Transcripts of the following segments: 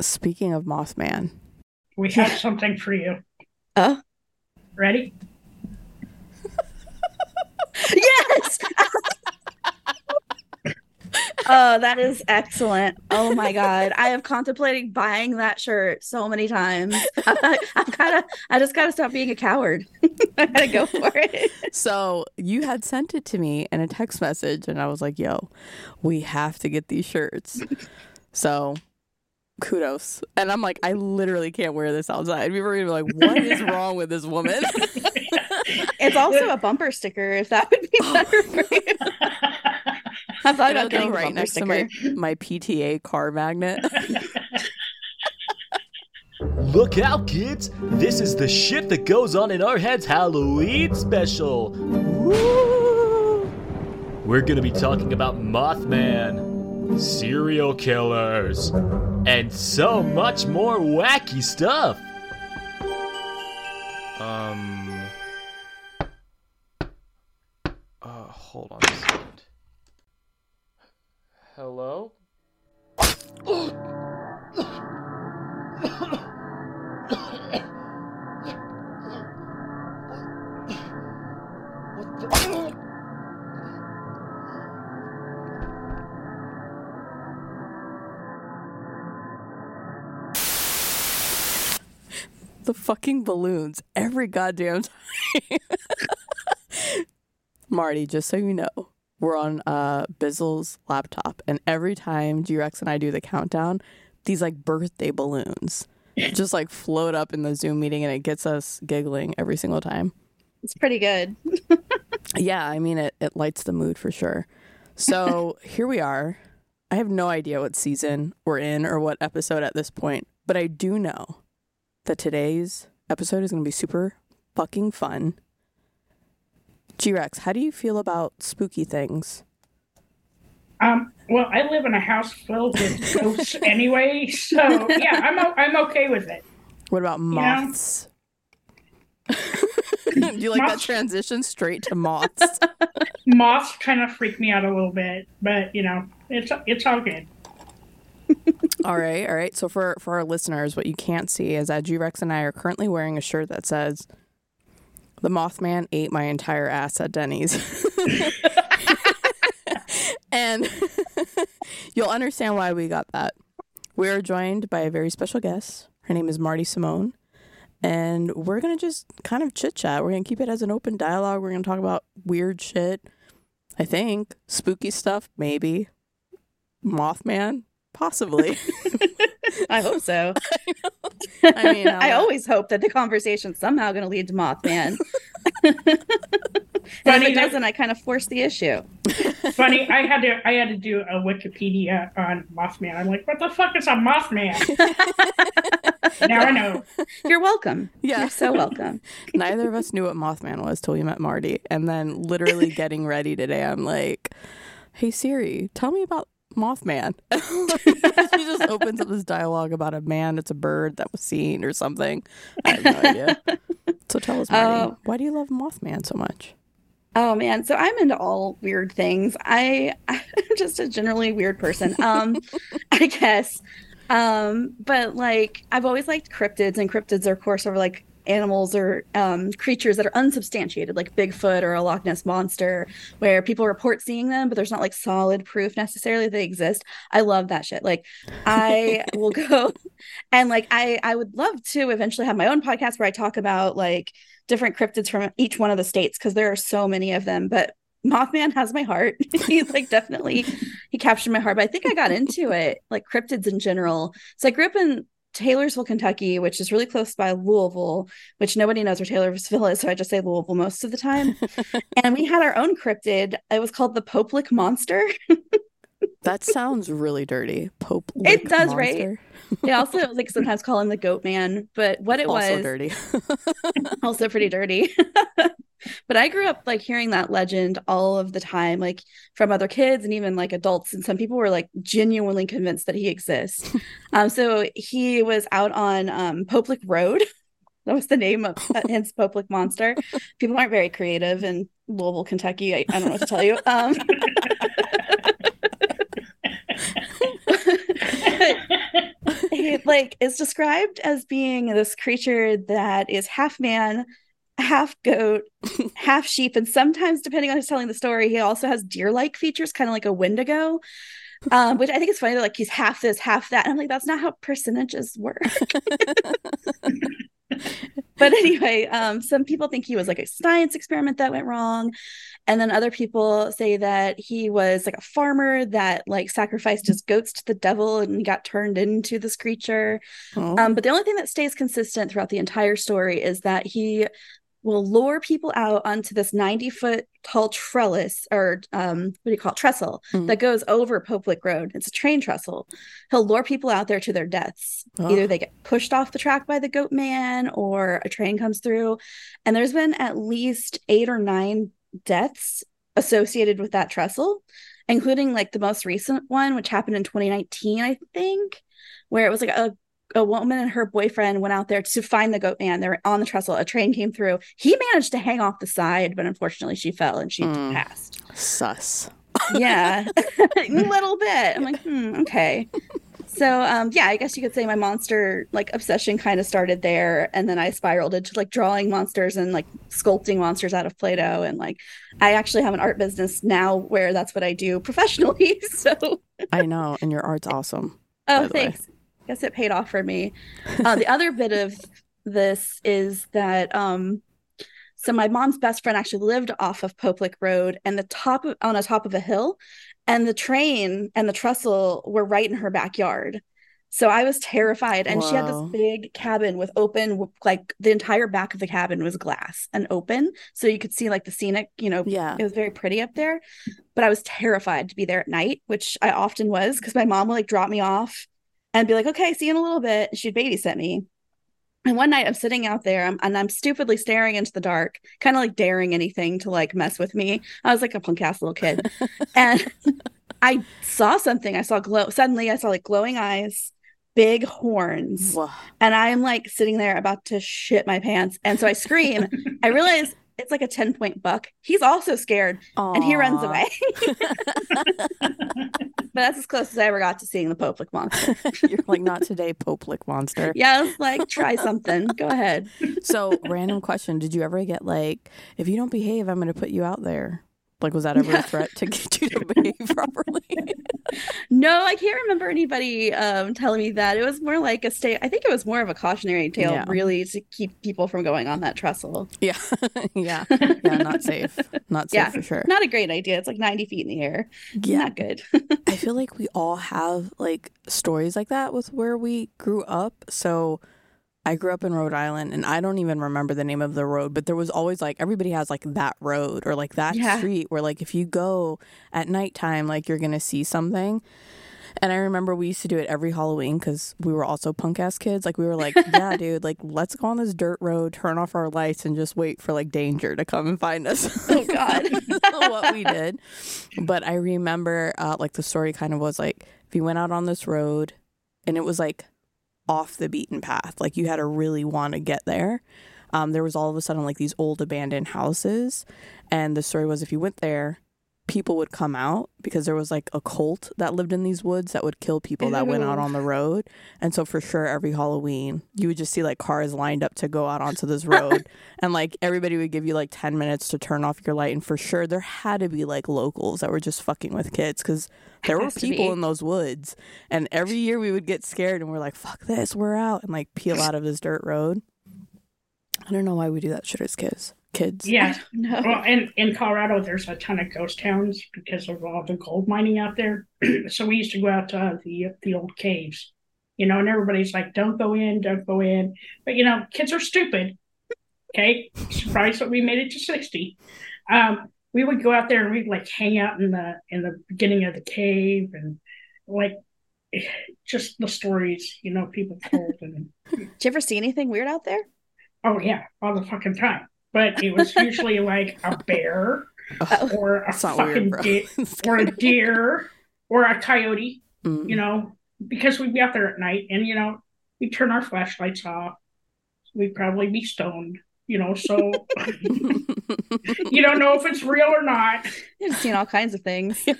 Speaking of Mothman, We have something for you. Oh, Ready? yes. oh, that is excellent. Oh my god, I have contemplating buying that shirt so many times. I, I'm kind of, I just gotta stop being a coward. I gotta go for it. so you had sent it to me in a text message, and I was like, "Yo, we have to get these shirts." so kudos, and I'm like, I literally can't wear this outside. People are gonna be like, "What is wrong with this woman?" It's also a bumper sticker. If that would be better for you, I thought It'll about getting a right bumper next sticker. to my my PTA car magnet. Look out, kids! This is the shit that goes on in our heads Halloween special. Woo! We're gonna be talking about Mothman, serial killers, and so much more wacky stuff. Um. Uh, hold on a second. Hello? the fucking balloons every goddamn time. Marti, just so you know, we're on uh Bizzle's laptop, and every time G Rex and I do the countdown, these like birthday balloons just like float up in the Zoom meeting, and it gets us giggling every single time. It's pretty good. Yeah, I mean it. It lights the mood for sure. So here we are. I have no idea what season we're in or what episode at this point, but I do know that today's episode is going to be super fucking fun. G Rex, how do you feel about spooky things? Um, well, I live in a house filled with ghosts anyway, so yeah, I'm o- I'm okay with it. What about moths? do you like that transition straight to moths? Moths kind of freak me out a little bit, but you know, it's it's all good. all right, all right. So for for our listeners, what you can't see is that G Rex and I are currently wearing a shirt that says "The Mothman ate my entire ass at Denny's," and you'll understand why we got that. We are joined by a very special guest. Her name is Marti Simone, and we're gonna just kind of chit chat. We're gonna keep it as an open dialogue. We're gonna talk about weird shit. I think spooky stuff, maybe. Mothman, possibly. I hope so. I mean, I I'll- always hope that the conversation's somehow going to lead to Mothman. and if Funny it doesn't, I kind of force the issue. Funny, I had to I had to do a Wikipedia on Mothman. I'm like, what the fuck is a Mothman? now I know. You're welcome. Yeah. You're so welcome. Neither of us knew what Mothman was till we met Marti. And then literally getting ready today, I'm like, hey Siri, tell me about Mothman. she just opens up this dialogue about a man it's a bird that was seen or something. I have no idea. So tell us, Marti, Oh. why do you love Mothman so much? Oh man, so I'm into all weird things. I I'm just a generally weird person. Um I guess. Um but like I've always liked cryptids and cryptids are of course are like animals or um creatures that are unsubstantiated like Bigfoot or a Loch Ness monster where people report seeing them but there's not like solid proof necessarily they exist. I love that shit. Like I will go and like I I would love to eventually have my own podcast where I talk about like different cryptids from each one of the states because there are so many of them. But Mothman has my heart. He's like definitely he captured my heart. But I think I got into it like cryptids in general. So I grew up in Taylorsville, Kentucky, which is really close by Louisville, which nobody knows where Taylorsville is, so I just say Louisville most of the time. and we had our own cryptid. It was called the Pope Lick Monster. That sounds really dirty. Pope. It does, right? monster. They also like sometimes call him the Goat Man, but what it Also was dirty. also pretty dirty. but I grew up like hearing that legend all of the time, like from other kids and even like adults. And some people were like genuinely convinced that he exists. um, so he was out on um, Pope Lick Road. That was the name of uh, hence Pope Lick Monster. People aren't very creative in Louisville, Kentucky. I, I don't know what to tell you. Um, he like is described as being this creature that is half man, half goat, half sheep, and sometimes, depending on who's telling the story, he also has deer-like features, kind of like a Wendigo. Um, which I think is funny. That like he's half this, half that. And I'm like, that's not how percentages work. but anyway, um, some people think he was like a science experiment that went wrong. And then other people say that he was like a farmer that like sacrificed his goats to the devil and got turned into this creature. Oh. Um, but the only thing that stays consistent throughout the entire story is that he will lure people out onto this 90 foot tall trellis or um, what do you call it? Trestle Mm. that goes over Pope Lick Road. It's a train trestle. He'll lure people out there to their deaths. Oh. Either they get pushed off the track by the goat man or a train comes through. And there's been at least eight or nine deaths associated with that trestle, including like the most recent one, which happened in 2019, I think, where it was like a a woman and her boyfriend went out there to find the goat man. They were on the trestle. A train came through. He managed to hang off the side, but unfortunately she fell and she Mm. passed. Sus. Yeah, a little bit. I'm like, hmm, okay. So, um, yeah, I guess you could say my monster like obsession kind of started there, and then I spiraled into like drawing monsters and like sculpting monsters out of Play-Doh, and like I actually have an art business now where that's what I do professionally. So, I know, and your art's awesome. Oh, thanks. way. Thanks. Guess it paid off for me. Uh, the other bit of this is that um, so my mom's best friend actually lived off of Pope Lick Road and the top of, on the top of a hill, and the train and the trestle were right in her backyard. So I was terrified, and she had this big cabin with open, like the entire back of the cabin was glass and open, so you could see like the scenic, you know, Yeah. it was very pretty up there. But I was terrified to be there at night, which I often was because my mom would like drop me off and be like, okay, see you in a little bit. and She'd babysit me. And one night I'm sitting out there um, and I'm stupidly staring into the dark, kind of like daring anything to like mess with me. I was like a punk ass little kid. and I saw something. I saw glow. Suddenly I saw like glowing eyes, big horns. Wha- And I'm like sitting there about to shit my pants. And so I scream. I realize it's like a 10 point buck. He's also scared and he runs away. but that's as close as I ever got to seeing the Pope Lick monster. You're like, not today, Pope Lick monster. Yeah, I was like, try something. Go ahead. So, random question: Did you ever get like, if you don't behave, I'm going to put you out there? Like, was that ever a threat to get you to behave properly? No, I can't remember anybody um, telling me that. It was more like a state. I think it was more of a cautionary tale, Yeah. really, to keep people from going on that trestle. yeah, yeah, yeah. Not safe. Not safe Yeah. for sure. Not a great idea. It's like 90 feet in the air. Yeah. Not good. I feel like we all have like stories like that with where we grew up. So I grew up in Rhode Island and I don't even remember the name of the road, but there was always like everybody has like that road or like that Yeah. street where like if you go at nighttime, like you're gonna see something. And I remember we used to do it every Halloween because we were also punk ass kids. Like we were like, yeah, dude, like let's go on this dirt road, turn off our lights, and just wait for like danger to come and find us. Oh, God. what we did. But I remember, uh, like the story kind of was like, if you went out on this road, and it was like off the beaten path, like you had to really want to get there. Um, there was all of a sudden like these old abandoned houses, and the story was if you went there, people would come out because there was like a cult that lived in these woods that would kill people that went out on the road. And so for sure every Halloween you would just see like cars lined up to go out onto this road and like everybody would give you like 10 minutes to turn off your light and for sure there had to be like locals that were just fucking with kids cuz there were people in those woods and every year we would get scared and we're like fuck this we're out and like peel out of this dirt road. I don't know why we do that shit as kids. Kids. Yeah. No. Well, in, in Colorado, there's a ton of ghost towns because of all the gold mining out there. so we used to go out to the the old caves, you know, and everybody's like, "Don't go in, don't go in." But you know, kids are stupid. Okay, surprised that we made it to sixty. Um, we would go out there and we'd like hang out in the in the beginning of the cave and like just the stories, you know, people told and Did you ever see anything weird out there? oh yeah, all the fucking time. But it was usually like a bear Oh, or a fucking weird, bro. de- or a deer or a coyote, Mm. you know, because we'd be out there at night and you know, we turn our flashlights off. We'd probably be stoned, you know, so you don't know if it's real or not. I've seen all kinds of things. and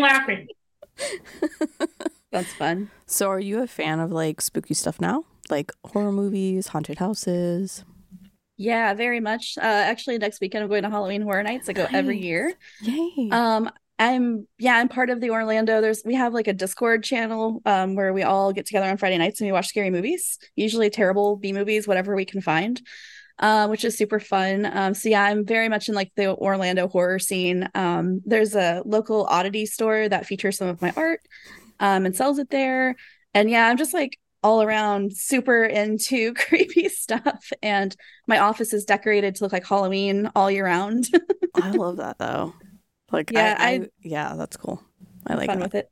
laughing. That's fun. So, are you a fan of like spooky stuff now? Like horror movies, haunted houses? Yeah, very much. Uh, actually, next weekend I'm going to Halloween Horror Nights. I go every year. Yay. Um, I'm yeah, I'm part of the Orlando. There's we have like a Discord channel um where we all get together on Friday nights and we watch scary movies, usually terrible B movies, whatever we can find. Uh, which is super fun. Um, so yeah, I'm very much in like the Orlando horror scene. Um, there's a local oddity store that features some of my art, um, and sells it there. And yeah, I'm just like all around super into creepy stuff. And my office is decorated to look like Halloween all year round. I love that though. Like, Yeah, I, I, I- yeah, that's cool. I like Fun that. with it.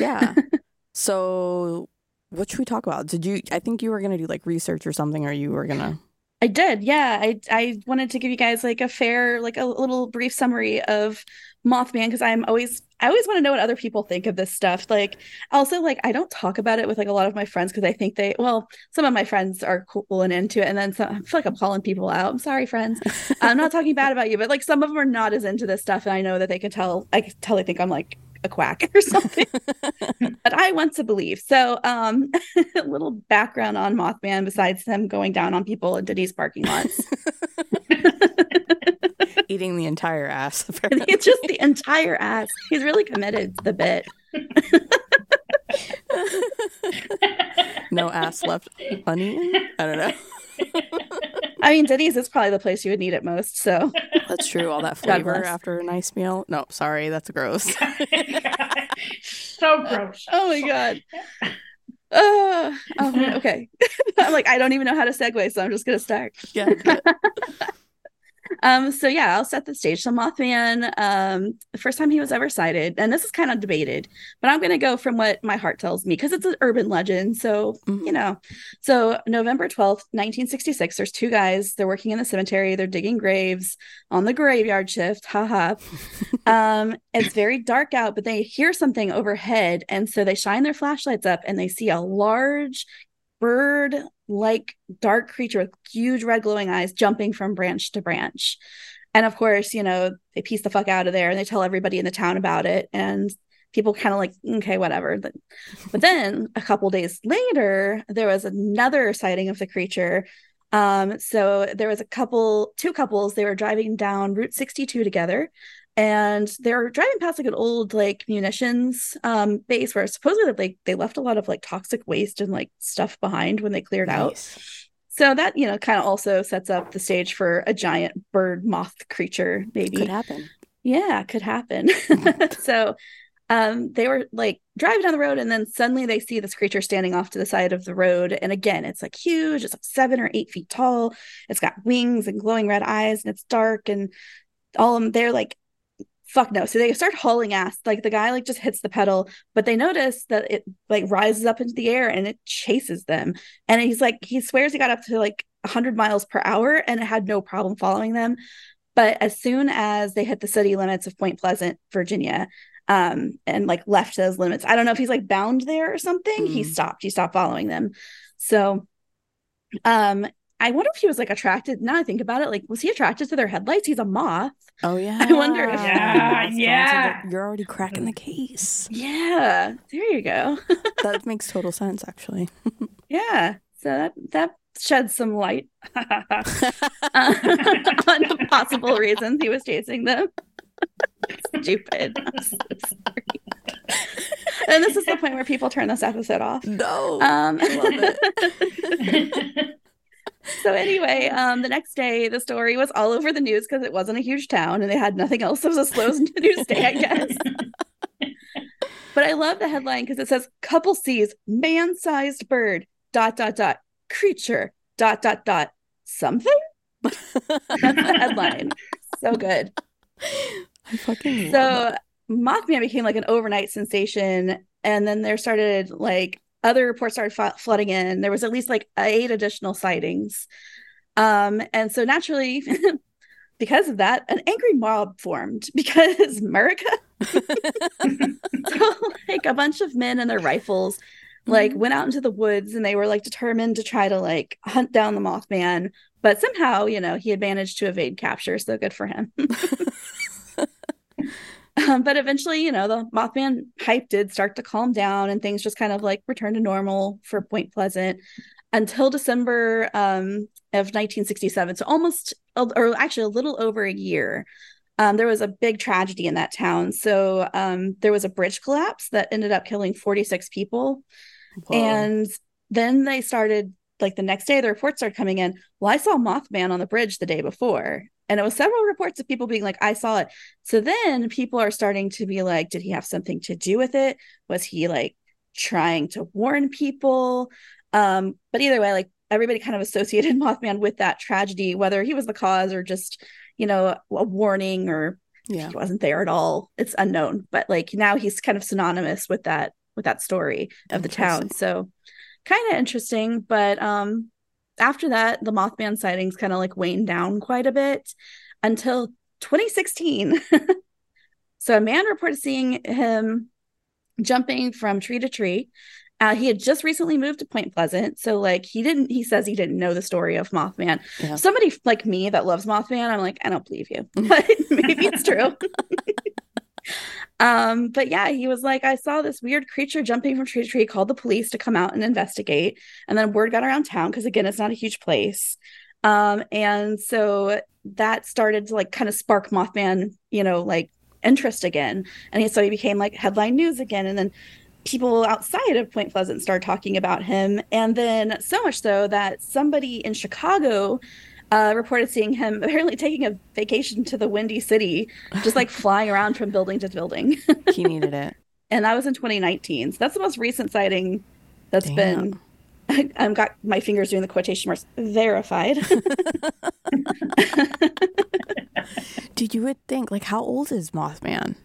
Yeah. so, what should we talk about? Did you? I think you were gonna do like research or something, or you were gonna. I did, yeah. I I wanted to give you guys like a fair, like a little brief summary of Mothman because I'm always I always want to know what other people think of this stuff. Like also like I don't talk about it with like a lot of my friends because I think they well, some of my friends are cool and into it, and then some, I feel like I'm calling people out. I'm sorry, friends. I'm not talking bad about you, but like some of them are not as into this stuff, and I know that they can tell. I can tell they think I'm like a quack or something but I want to believe. So, um, a little background on Mothman besides them going down on people in Denny's parking lots. Eating the entire ass. Apparently. it's just the entire ass. He's really committed to the bit. no ass left uneaten. I don't know. I mean, Denny's is probably the place you would need it most. So, That's true. All that God flavor after a nice meal. No, sorry, that's gross. so gross. oh my god. Uh, oh, okay. I'm like, I don't even know how to segue, so I'm just gonna start. yeah. Um, so yeah, I'll set the stage. So Mothman, um, the first time he was ever sighted, and this is kind of debated, but I'm gonna go from what my heart tells me because it's an urban legend. So Mhm. you know, so November 12th, 1966, there's two guys, they're working in the cemetery, they're digging graves on the graveyard shift. Haha. um, it's very dark out, but they hear something overhead, and so they shine their flashlights up and they see a large bird like dark creature with huge red glowing eyes jumping from branch to branch. And of course, you know, they piece the fuck out of there and they tell everybody in the town about it. And people kind of like, okay, whatever. But, but then a couple days later, there was another sighting of the creature. Um, so there was a couple, two couples, they were driving down Route 62 together and they're driving past like an old like munitions um base where supposedly like they left a lot of like toxic waste and like stuff behind when they cleared out. So that you know kind of also sets up the stage for a giant bird moth creature maybe. Could happen. yeah could happen. So um they were like driving down the road and then suddenly they see this creature standing off to the side of the road. And again it's like huge. It's like seven or eight feet tall. It's got wings and glowing red eyes and it's dark and all of them they're like fuck no. So they start hauling ass. Like the guy like just hits the pedal but they notice that it like rises up into the air and it chases them. And he's like he swears he got up to like 100 miles per hour and it had no problem following them. But as soon as they hit the city limits of point pleasant virginia um and like left those limits i don't know if he's like bound there or something he Mm. stopped. He stopped following them. So um i wonder if he was like attracted now i think about it like was he attracted to their headlights he's a moth Oh yeah. I wonder if- Yeah, yeah. awesome. You're already cracking the case. yeah there you go That makes total sense, actually. yeah so that that sheds some light uh, on the possible reasons he was chasing them stupid I'm so sorry. and this is the point where people turn this episode off no. um I love so anyway um the next day the story was all over the news because it wasn't a huge town and they had nothing else it was a slow news day i guess. But i love the headline because it says couple sees man-sized bird dot dot dot creature dot dot dot something? That's the headline. So good. I fucking so mothman became like an overnight sensation and then there started like other reports started flooding in. There was at least like eight additional sightings. Um and so naturally because of that an angry mob formed because america so like a bunch of men and their rifles like Mhm. went out into the woods and they were like determined to try to like hunt down the mothman. But somehow you know he had managed to evade capture so good for him Um, but eventually, you know, the Mothman hype did start to calm down and things just kind of like returned to normal for Point Pleasant until December um, of 1967. So almost, or actually a little over a year. Um, there was a big tragedy in that town. So um, there was a bridge collapse that ended up killing 46 people. Whoa. And then they started, like the next day, the reports started coming in. Well, I saw Mothman on the bridge the day before. And it was several reports of people being like, I saw it. So then people are starting to be like, did he have something to do with it? Was he like trying to warn people? Um, but either way, like everybody kind of associated Mothman with that tragedy, whether he was the cause or just, you know, a warning or yeah. he wasn't there at all. It's unknown. But like now he's kind of synonymous with that with that story of the town. So kind of interesting. But um after that, the Mothman sightings kind of like waned down quite a bit until 2016. so a man reported seeing him jumping from tree to tree. Uh, he had just recently moved to Point Pleasant, so like he didn't. He says he didn't know the story of Mothman. Yeah. Somebody like me that loves Mothman, I'm like, I don't believe you, but maybe it's true. um, but yeah, he was like, I saw this weird creature jumping from tree to tree. Called the police to come out and investigate, and then word got around town because again, it's not a huge place. Um, and so that started to like kind of spark Mothman, you know, like interest again, and he so he became like headline news again, and then people outside of Point Pleasant started talking about him. And then so much so that somebody in Chicago uh, reported seeing him apparently taking a vacation to the Windy City, just like flying around from building to building. he needed it. and that was in 2019. So that's the most recent sighting that's been. I've got my fingers doing the quotation marks verified. Did you would think like how old is Mothman?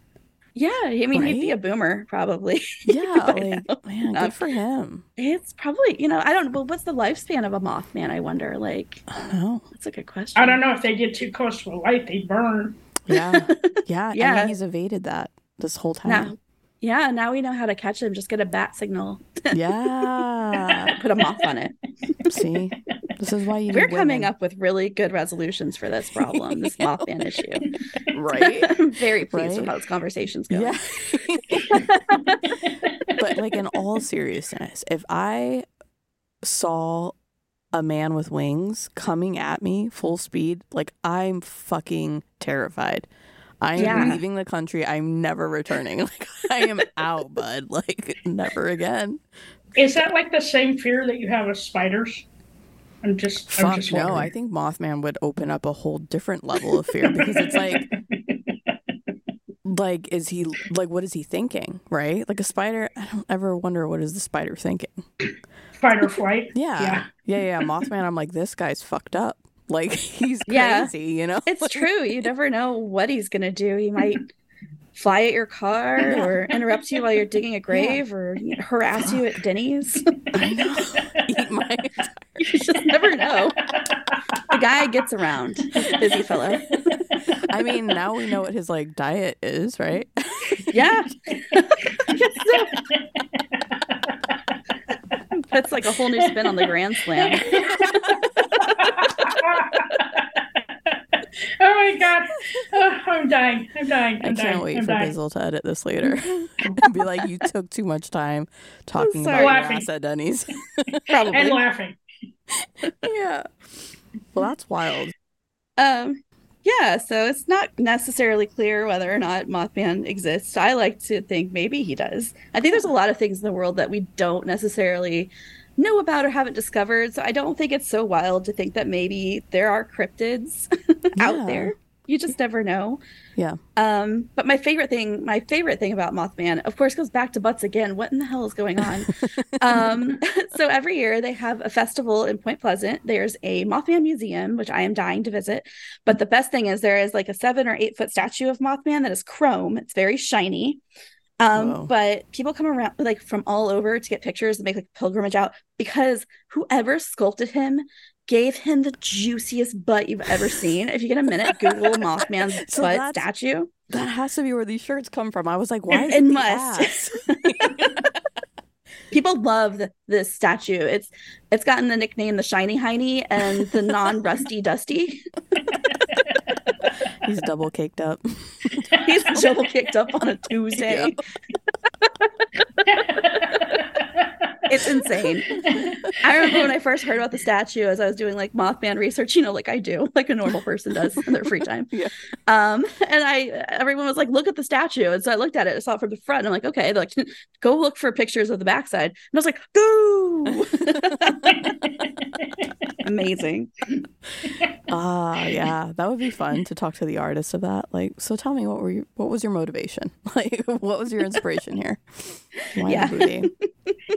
Yeah, I mean, he'd be a boomer probably. Yeah, like now. man, Um, good for him. It's probably, you know, I don't. Well, what's the lifespan of a Mothman? I wonder. Like, I don't know. that's a good question. I don't know if they get too close to the light, they burn. Yeah, yeah, Yeah. And he's evaded that this whole time. Now, yeah, now we know how to catch him. Just get a bat signal, Yeah. put a moth on it. See, this is why you. We're coming women. up with really good resolutions for this problem, this Mothman issue. right. I'm very pleased with how this conversation's going. Yeah. but like in all seriousness, if I saw a man with wings coming at me full speed, like I'm fucking terrified. I am Yeah. leaving the country. I'm never returning. Like I am out, bud. Like never again. Is that like the same fear that you have of spiders? I'm just, I'm just no. I think Mothman would open up a whole different level of fear because it's like like is he like what is he thinking right like a spider i don't ever wonder what is the spider thinking fight or flight. yeah Yeah. yeah yeah, mothman i'm like this guy's fucked up like he's Yeah. crazy you know It's true. You never know what he's going to do. He might fly at your car or interrupt you while you're digging a grave or harass you at Denny's. i know eat my you just never know. The guy gets around. He's a busy fellow. i mean now we know what his like diet is right Yeah. That's like a whole new spin on the Grand Slam. oh my god. Oh, I'm dying. I'm dying. i I'm can't dying. wait I'm for dying. bizzle to edit this later and be like you took too much time talking about sorry. your Laughing. ass at denny's And laughing. yeah well that's wild Um yeah, so it's not necessarily clear whether or not Mothman exists. I like to think maybe he does. I think there's a lot of things in the world that we don't necessarily know about or haven't discovered. So I don't think it's so wild to think that maybe there are cryptids Yeah. out there. You just never know. Yeah. Um, but my favorite thing, my favorite thing about Mothman, of course, goes back to butts again. What in the hell is going on? um, so every year they have a festival in Point Pleasant. There's a Mothman museum, which I am dying to visit. But the best thing is there is like a seven or eight foot statue of Mothman that is chrome. It's very shiny. Um, Whoa. but people come around like from all over to get pictures and make like pilgrimage out because whoever sculpted him gave him the juiciest butt you've ever seen. If you get a minute, Google Mothman's So butt statue. That has to be where these shirts come from. I was like, why is It it, must. People love this statue. It's it's gotten the nickname the shiny heiny and the non rusty dusty. He's double caked up. He's double kicked up on a Tuesday. It's insane. I remember when I first heard about the statue as I was doing like Mothman research, you know, like I do, like a normal person does in their free time. Yeah. Um, and I everyone was like, look at the statue. And so I looked at it, I saw it from the front. And I'm like, okay, like go look for pictures of the backside. And I was like, boo. Amazing. Ah, yeah, that would be fun to talk to the artist of that. Like, so tell me, what were you? What was your motivation? Like, what was your inspiration here? Why Yeah. the booty?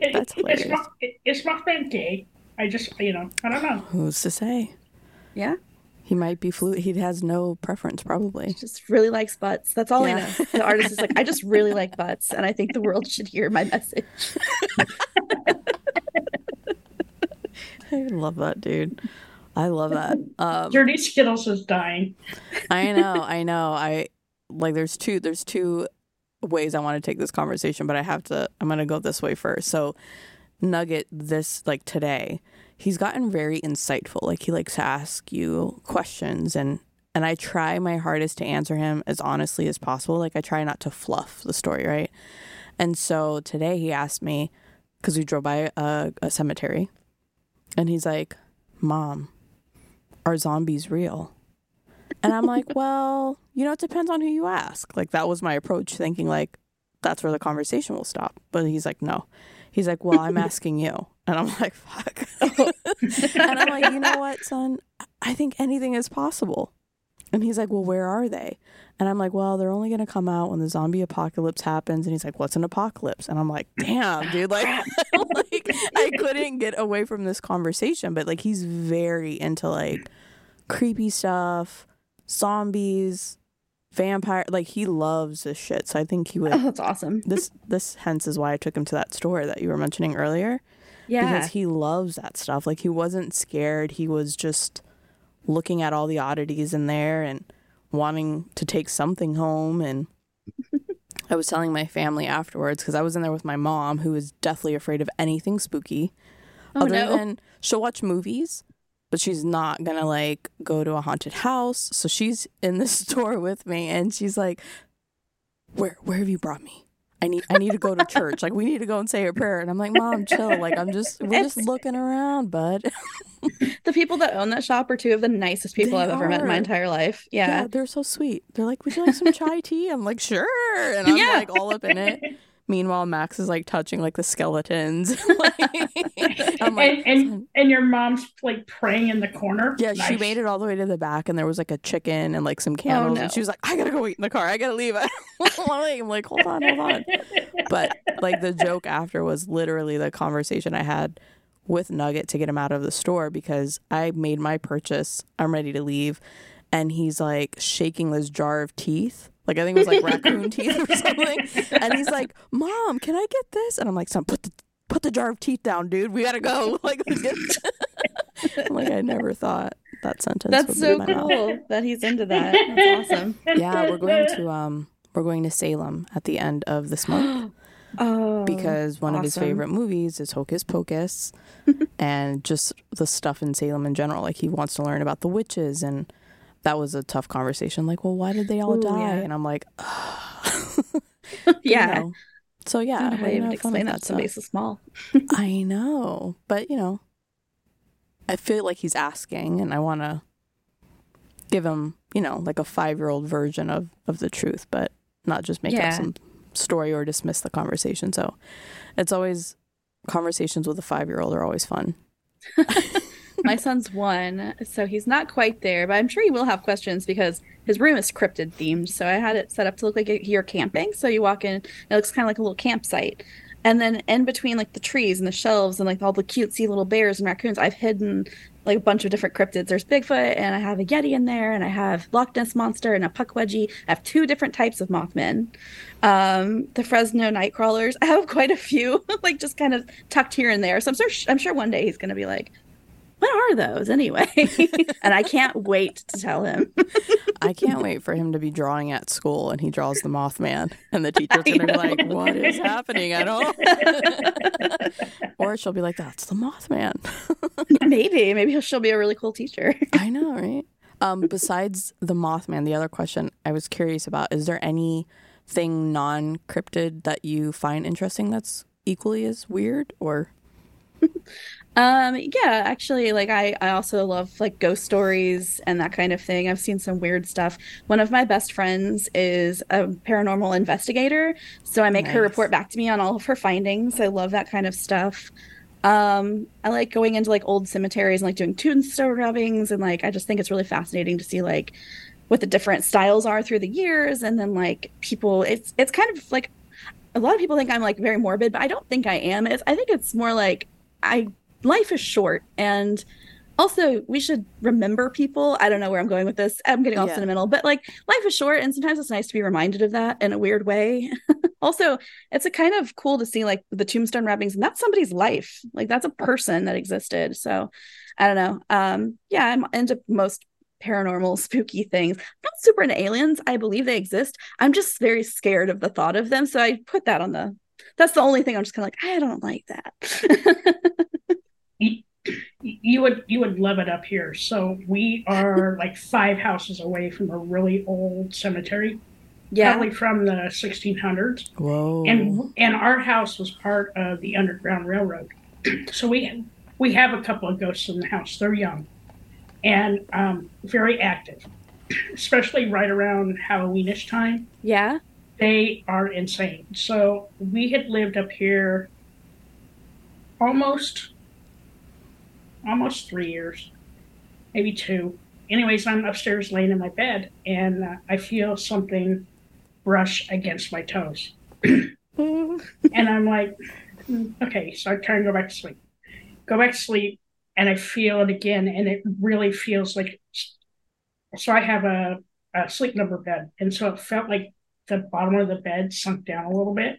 That's It's my, it's my been gay. I just, you know, I don't know. Who's to say? Yeah. He might be fluid. He has no preference, probably. Just really likes butts. That's all Yeah. I know. The artist is like, I just really like butts. And I think the world should hear my message. I love that dude. I love that. Um, Dirty Skittles is dying. I know, I know. I like there's two there's two ways I want to take this conversation, but I have to I'm gonna go this way first. So Nugget this like today, he's gotten very insightful. Like he likes to ask you questions and and I try my hardest to answer him as honestly as possible. Like I try not to fluff the story, right? And so today he asked me because we drove by a, a cemetery, and he's like, "Mom, are zombies real?" And I'm like, well, you know, it depends on who you ask. Like that was my approach, thinking like that's where the conversation will stop. But he's like, no. He's like, well, I'm asking you. And I'm like, fuck. Oh. and I'm like, you know what, son? I think anything is possible. And he's like, well, where are they? And I'm like, well, they're only going to come out when the zombie apocalypse happens. And he's like, what's an apocalypse? And I'm like, damn, dude. Like, like I couldn't get away from this conversation. But like, he's very into like creepy stuff, zombies, vampire. Like, he loves this shit. So I think he would. Oh, that's awesome. This, this hence is why I took him to that store that you were mentioning earlier Yeah. because he loves that stuff. Like he wasn't scared. He was just looking at all the oddities in there and wanting to take something home. And I was telling my family afterwards because I was in there with my mom, who is deathly afraid of anything spooky. Oh, other no. than she'll watch movies, but she's not gonna like go to a haunted house. So she's in the store with me, and she's like, "Where where have you brought me?" I need I need to go to church. Like we need to go and say a prayer. And I'm like, Mom, chill. Like I'm just we're just looking around, bud. the people that own that shop are two of the nicest people They I've ever met in my entire life. Yeah. Yeah. they're so sweet. They're like, Would you like some chai tea? I'm like, sure. And I'm Yeah. like all up in it. Meanwhile, Max is like touching like the skeletons. I'm like, and, and hmm. and your mom's like praying in the corner. Yeah, she Nice. made it all the way to the back, and there was like a chicken and like some oh, candles, no. and she was like, "I gotta go eat in the car. I gotta leave." I'm like, "Hold on, hold on." But like the joke after was literally the conversation I had with Nugget to get him out of the store because I made my purchase. I'm ready to leave, and he's like shaking this jar of teeth. Like I think it was like raccoon teeth or something. And he's like, "Mom, can I get this?" And I'm like, "Son, put the put the jar of teeth down, dude. We gotta go." Like, let's get I'm like I never thought that sentence. That's would so leave my mouth. cool that he's into that. That's awesome. Yeah, we're going to um we're going to Salem at the end of this month Oh, because one of his favorite movies is Hocus Pocus and just the stuff in Salem in general. Like he wants to learn about the witches and that was a tough conversation. Like, well, why did they all Ooh, die? yeah. And I'm like, yeah. know. So yeah, I don't know how you would explain that to stuff. somebody so small. I know, but you know, I feel like he's asking, and I want to give him, you know, like a five-year-old version of of the truth, but not just make Yeah. up some story or dismiss the conversation. So, it's always conversations with a five-year-old are always fun. My son's one, so he's not quite there, but I'm sure he will have questions because his room is cryptid themed. So I had it set up to look like you're camping. So you walk in, it looks kind of like a little campsite. And then in between like the trees and the shelves and like all the cutesy little bears and raccoons, I've hidden like a bunch of different cryptids. There's Bigfoot and I have a Yeti in there and I have Loch Ness Monster and a Pukwudgie. I have two different types of Mothman. Um, the Fresno Nightcrawlers. I have quite a few, like just kind of tucked here and there. So I'm sure I'm sure one day he's gonna be like, what are those anyway? and I can't wait to tell him. I can't wait for him to be drawing at school, and he draws the Mothman, and the teacher's I gonna be like, "What is happening?" at don't. or she'll be like, "That's the Mothman." maybe, maybe she'll be a really cool teacher. I know, right? Um, besides the Mothman, the other question I was curious about is there anything non cryptid that you find interesting that's equally as weird or? Um, yeah, actually, like I, I also love like ghost stories and that kind of thing. I've seen some weird stuff. One of my best friends is a paranormal investigator, so I make her report back to me on all of her findings. I love that kind of stuff. Um, I like going into like old cemeteries and like doing tombstone rubbings, and like I just think it's really fascinating to see like what the different styles are through the years, and then like people. It's it's kind of like a lot of people think I'm like very morbid, but I don't think I am. It's, I think it's more like I life is short. And also we should remember people. I don't know where i'm going with this. I'm getting all Yeah. sentimental but like life is short and sometimes it's nice to be reminded of that in a weird way. Also it's a kind of cool to see like the tombstone wrappings and that's somebody's life. Like that's a person that existed. So i don't know. Um yeah i'm into most paranormal spooky things. I'm not super into aliens. I believe they exist. I'm just very scared of the thought of them. So i put that on the that's the only thing i'm just kind of like i don't like that you, you would you would love it up here. So we are like five houses away from a really old cemetery, yeah probably from the 1600s. Whoa. and and our house was part of the Underground Railroad. So we we have a couple of ghosts in the house. They're young and um, very active, especially right around Halloweenish time. yeah They are insane. So we had lived up here almost almost three years, maybe two. Anyways, I'm upstairs laying in my bed and uh, I feel something brush against my toes. and I'm like, "Hmm, okay, so I try and go back to sleep. Go back to sleep, and I feel it again, and it really feels like. So I have a, a sleep number bed, and so it felt like the bottom of the bed sunk down a little bit,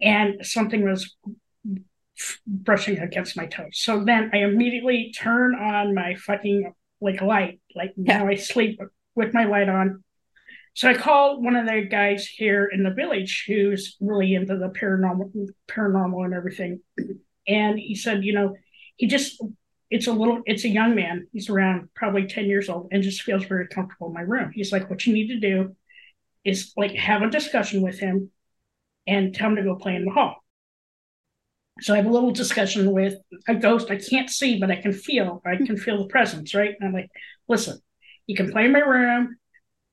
and something was brushing against my toes. So then I immediately turn on my fucking like light, like now I sleep with my light on. So I called one of the guys here in the village who's really into the paranormal, paranormal and everything, and he said, you know, he just it's a little it's a young man. He's around probably ten years old and just feels very comfortable in my room. He's like, what you need to do is like have a discussion with him and tell him to go play in the hall. So I have a little discussion with a ghost I can't see, but I can feel. I can feel the presence, right? And I'm like, listen, you can play in my room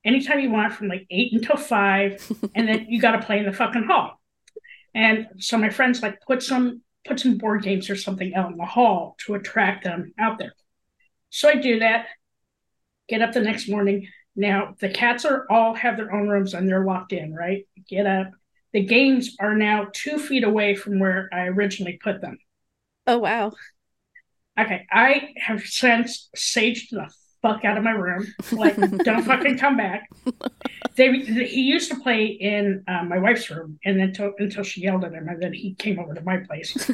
anytime you want from like eight until five, and then you got to play in the fucking hall. And so my friends like put some put some board games or something out in the hall to attract them out there. So I do that. Get up the next morning. Now the cats are all have their own rooms and they're locked in, right? Get up. The games are now two feet away from where I originally put them. oh wow Okay, I have since saged the fuck out of my room. Like, don't fucking come back. They, he used to play in uh, my wife's room, and then until until she yelled at him, and then he came over to my place.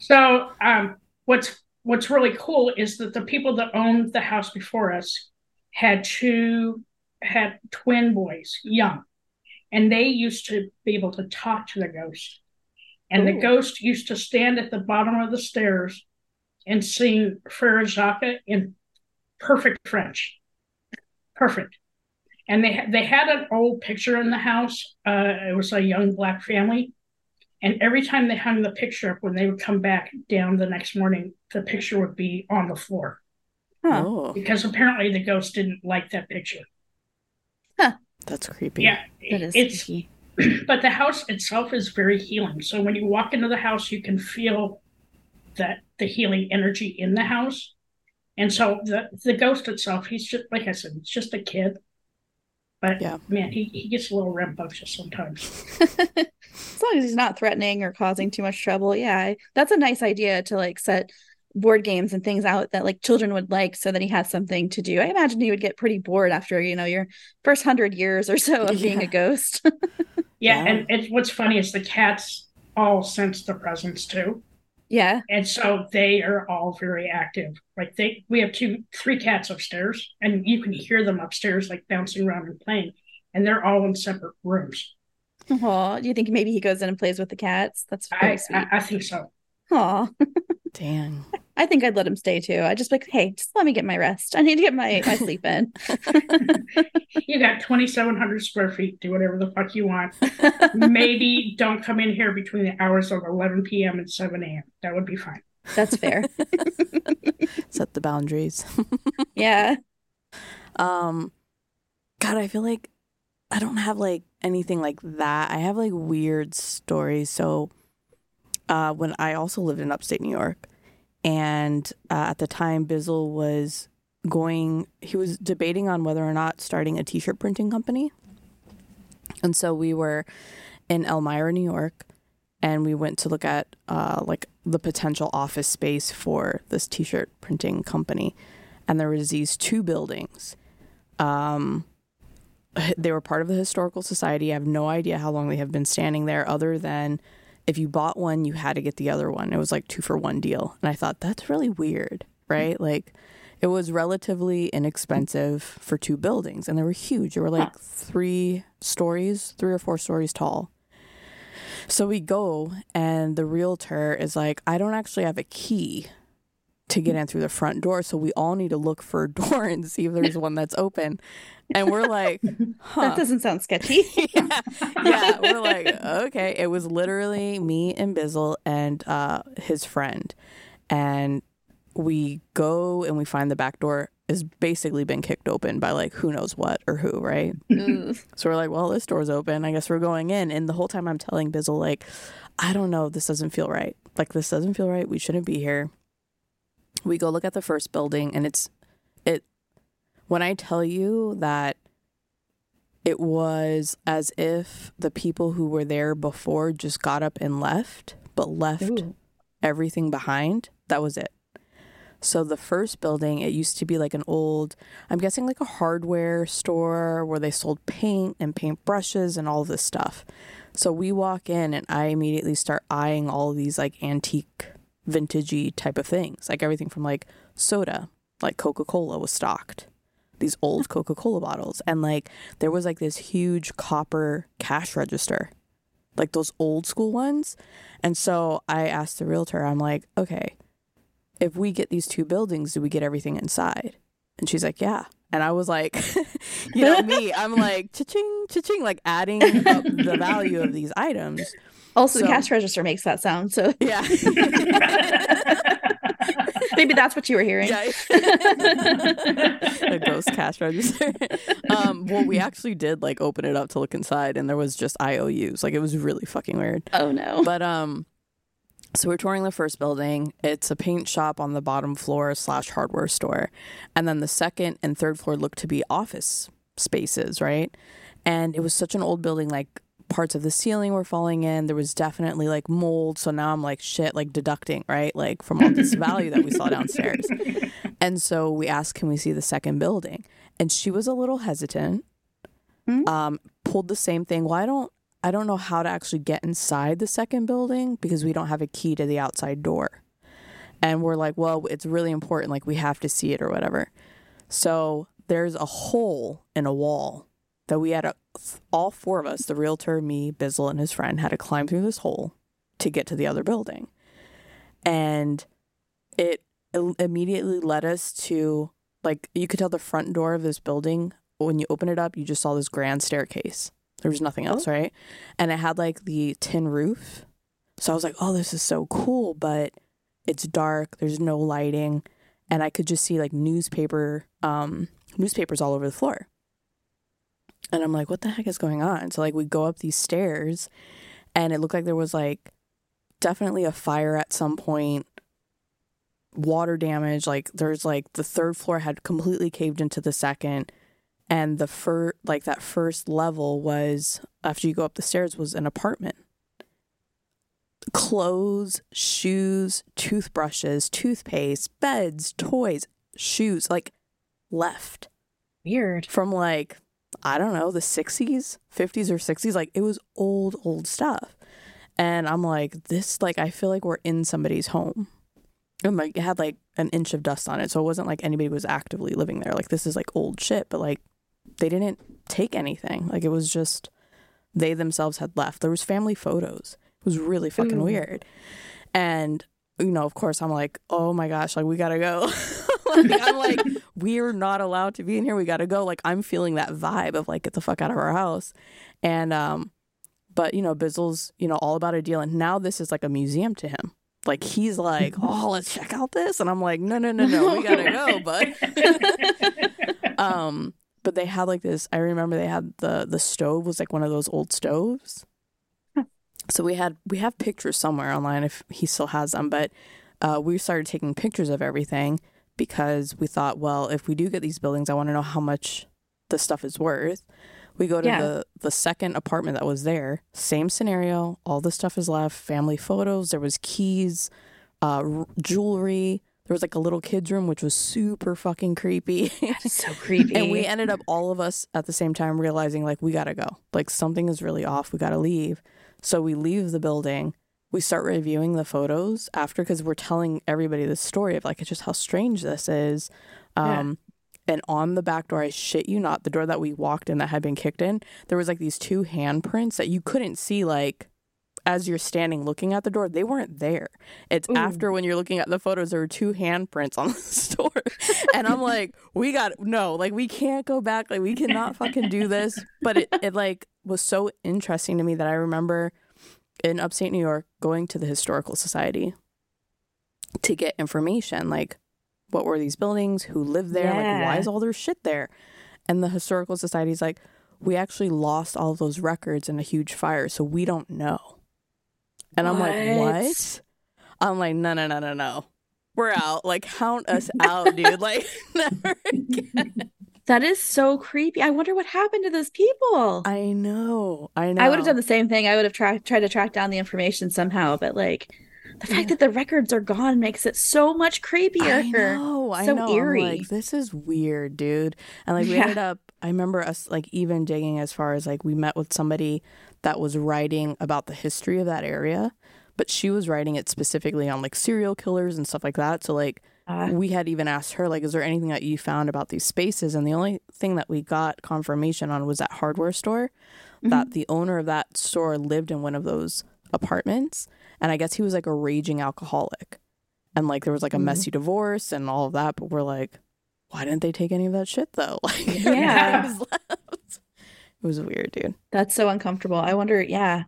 so, um, what's what's really cool is that the people that owned the house before us had two had twin boys, young, and they used to be able to talk to the ghost. And the ghost used to stand at the bottom of the stairs and sing Frere Jacques in perfect French. Perfect. And they they had an old picture in the house. Uh, it was a young black family, and every time they hung the picture up, when they would come back down the next morning, the picture would be on the floor Oh, because apparently the ghost didn't like that picture. That's creepy. Yeah, that is it's spooky. but the house itself is very healing. So when you walk into the house, you can feel that the healing energy in the house. And so the the ghost itself, he's just like I said, it's just a kid. But Yeah. man, he, he gets a little rambunctious sometimes. as long as he's not threatening or causing too much trouble yeah I, that's a nice idea to like set board games and things out that like children would like so that he has something to do i imagine he would get pretty bored after you know your first hundred years or so of being a ghost Yeah, Yeah. and it's what's funny is the cats all sense the presence too. yeah And so they are all very active. Like they we have two three cats upstairs and you can hear them upstairs like bouncing around and playing. And they're all in separate rooms. oh do you think maybe he goes in and plays with the cats that's very I, sweet I I think so. Aw. Dang. I think I'd let him stay too. I'd just be like, hey, just let me get my rest. I need to get my, my sleep in. You got 2,700 square feet. Do whatever the fuck you want. Maybe don't come in here between the hours of 11 p.m. and 7 a.m. That would be fine. That's fair. Set the boundaries. Yeah. Um, God, I feel like I don't have like anything like that. I have like weird stories. So, uh, when I also lived in upstate New York, and uh, at the time, Bizzle was going, he was debating on whether or not starting a t shirt printing company. And so we were in Elmira, New York, and we went to look at uh, like the potential office space for this t shirt printing company. And there was these two buildings um, they were part of the historical society. I have no idea how long they have been standing there, other than if you bought one, you had to get the other one. It was like two for one deal, and I thought that's really weird, right? Like, it was relatively inexpensive for two buildings, and they were huge. They were like three stories, three or four stories tall. So we go, and the realtor is like, "I don't actually have a key." To get in through the front door. So we all need to look for a door and see if there's one that's open. And we're like, huh. That doesn't sound sketchy. yeah. yeah. We're like, okay. It was literally me and Bizzle and uh, his friend. And we go and we find the back door has basically been kicked open by like who knows what or who, right? Ooh. So we're like, well, this door's open. I guess we're going in. And the whole time I'm telling Bizzle, like, I don't know. This doesn't feel right. Like, this doesn't feel right. We shouldn't be here we go look at the first building and it's it when i tell you that it was as if the people who were there before just got up and left but left Ooh. everything behind that was it so the first building it used to be like an old i'm guessing like a hardware store where they sold paint and paint brushes and all this stuff so we walk in and i immediately start eyeing all these like antique vintagey type of things, like everything from like soda, like Coca Cola was stocked, these old Coca Cola bottles, and like there was like this huge copper cash register, like those old school ones. And so I asked the realtor, I'm like, okay, if we get these two buildings, do we get everything inside? And she's like, yeah. And I was like, you know me, I'm like, cha-ching, cha-ching, like adding up the value of these items. Also, the cash register makes that sound. So Yeah. maybe that's what you were hearing. Yeah. a ghost cash register. um, well, we actually did like open it up to look inside, and there was just IOUs. Like it was really fucking weird. Oh no. But um, so we're touring the first building. It's a paint shop on the bottom floor slash hardware store, and then the second and third floor look to be office spaces, right? And it was such an old building, like parts of the ceiling were falling in. There was definitely like mold. So now I'm like shit, like deducting, right? Like from all this value that we saw downstairs. And so we asked, can we see the second building? And she was a little hesitant. Hmm? Um, pulled the same thing. Well, I don't I don't know how to actually get inside the second building because we don't have a key to the outside door. And we're like, well, it's really important. Like, we have to see it or whatever. So there's a hole in a wall that we had to, all four of us, the realtor, me, Bizzle, and his friend, had to climb through this hole to get to the other building. And it immediately led us to, like, you could tell the front door of this building, when you open it up, you just saw this grand staircase. There was nothing else, right? And it had like the tin roof. So I was like, oh, this is so cool, but it's dark. There's no lighting. And I could just see like newspaper, um, newspapers all over the floor. And I'm like, what the heck is going on? So like we go up these stairs and it looked like there was like definitely a fire at some point, water damage. Like there's like the third floor had completely caved into the second and the fir- like that first level was after you go up the stairs was an apartment clothes shoes toothbrushes toothpaste beds toys shoes like left Weird. from like i don't know the 60s 50s or 60s like it was old old stuff. And i'm like this like i feel like we're in somebody's home. And like it had like an inch of dust on it so it wasn't like anybody was actively living there. Like this is like old shit but like they didn't take anything. Like it was just they themselves had left. There was family photos. It was really fucking Ooh. weird. And you know, of course, I'm like, oh my gosh, like we gotta go. like, I'm like, we're not allowed to be in here. We gotta go. Like I'm feeling that vibe of like, get the fuck out of our house. And um, but you know, Bizzle's you know all about a deal, and now this is like a museum to him. Like he's like, oh, let's check out this, and I'm like, no, no, no, no, we gotta go, bud. um, but they had like this. I remember they had the the stove was like one of those old stoves. So we had we have pictures somewhere online if he still has them, but uh, we started taking pictures of everything because we thought, well, if we do get these buildings, I want to know how much the stuff is worth. We go to Yeah. the the second apartment that was there. Same scenario. All the stuff is left. Family photos. There was keys, uh, r- jewelry. There was like a little kids room, which was super fucking creepy. So creepy. and we ended up all of us at the same time realizing like we gotta go. Like something is really off. We gotta leave. So we leave the building. We start reviewing the photos after because we're telling everybody the story of like it's just how strange this is. Yeah. Um, and on the back door, I shit you not, the door that we walked in that had been kicked in, there was like these two handprints that you couldn't see like as you're standing looking at the door. They weren't there. It's Ooh. after when you're looking at the photos, there were two handprints on the door. and I'm like, we got no, like we can't go back. Like we cannot fucking do this. But it, it like was so interesting to me that I remember in upstate New York going to the historical society to get information like what were these buildings, who lived there, like why is all their shit there? And the historical society's like, we actually lost all those records in a huge fire, so we don't know. And I'm like, What? what? I'm like, no, no, no, no, no. We're out. Like, count us out, dude. Like, never again. That is so creepy. I wonder what happened to those people. I know. I know. I would have done the same thing. I would have tried tried to track down the information somehow, but like the fact Yeah. that the records are gone makes it so much creepier. I know. I So know. I'm eerie. like, this is weird, dude. And like, we Yeah. ended up. I remember us like even digging as far as like we met with somebody that was writing about the history of that area, but she was writing it specifically on like serial killers and stuff like that. So like. Uh, we had even asked her like is there anything that you found about these spaces and the only thing that we got confirmation on was that hardware store that the owner of that store lived in one of those apartments and i guess he was like a raging alcoholic and like there was like a Mhm. messy divorce and all of that but we're like why didn't they take any of that shit though like Yeah. everything was left. it was weird dude that's so uncomfortable. I wonder, yeah.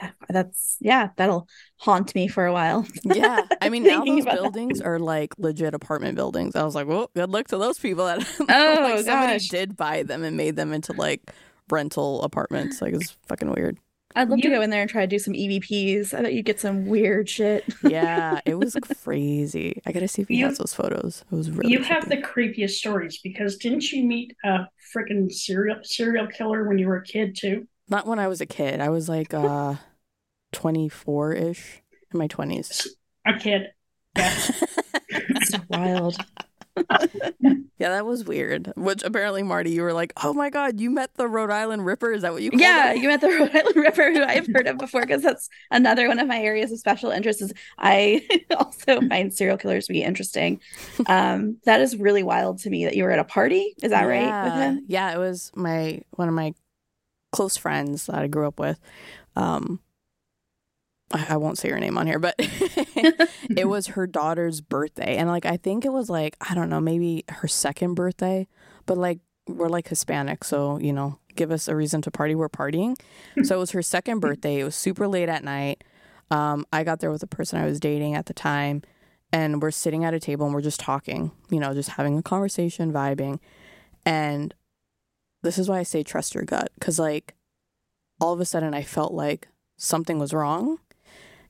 That, that's yeah, that'll haunt me for a while. yeah i mean now those about that. buildings are like legit apartment buildings i was like well good luck to those people that Oh, like somebody gosh. did buy them and made them into like rental apartments like it's fucking weird I'd love to go in there and try to do some EVPs. I bet you'd get some weird shit. yeah it was crazy i gotta see if he You- has those photos it was really you have the creepiest stories because didn't you meet a freaking serial serial killer when you were a kid too? Not when i was a kid i was like uh 24ish in my 20s A kid. Yeah. That's wild. yeah that was weird which apparently Marti you were like oh my god you met the rhode island ripper is that what you Yeah, it? you met the Rhode Island Ripper, who I've heard of before, because that's another one of my areas of special interest. Is I also find serial killers to be interesting. Um, that is really wild to me that you were at a party. Is that right with Yeah. him? Yeah, it was my one of my close friends that I grew up with. Um, I, I won't say her name on here, but it was her daughter's birthday, and like I think it was like I don't know, maybe her second birthday, but like we're like Hispanic, so you know, give us a reason to party. We're partying. so it was her second birthday. It was super late at night. Um, I got there with the person I was dating at the time, and we're sitting at a table and we're just talking, you know, just having a conversation, vibing. And this is why I say trust your gut because, like, all of a sudden I felt like something was wrong.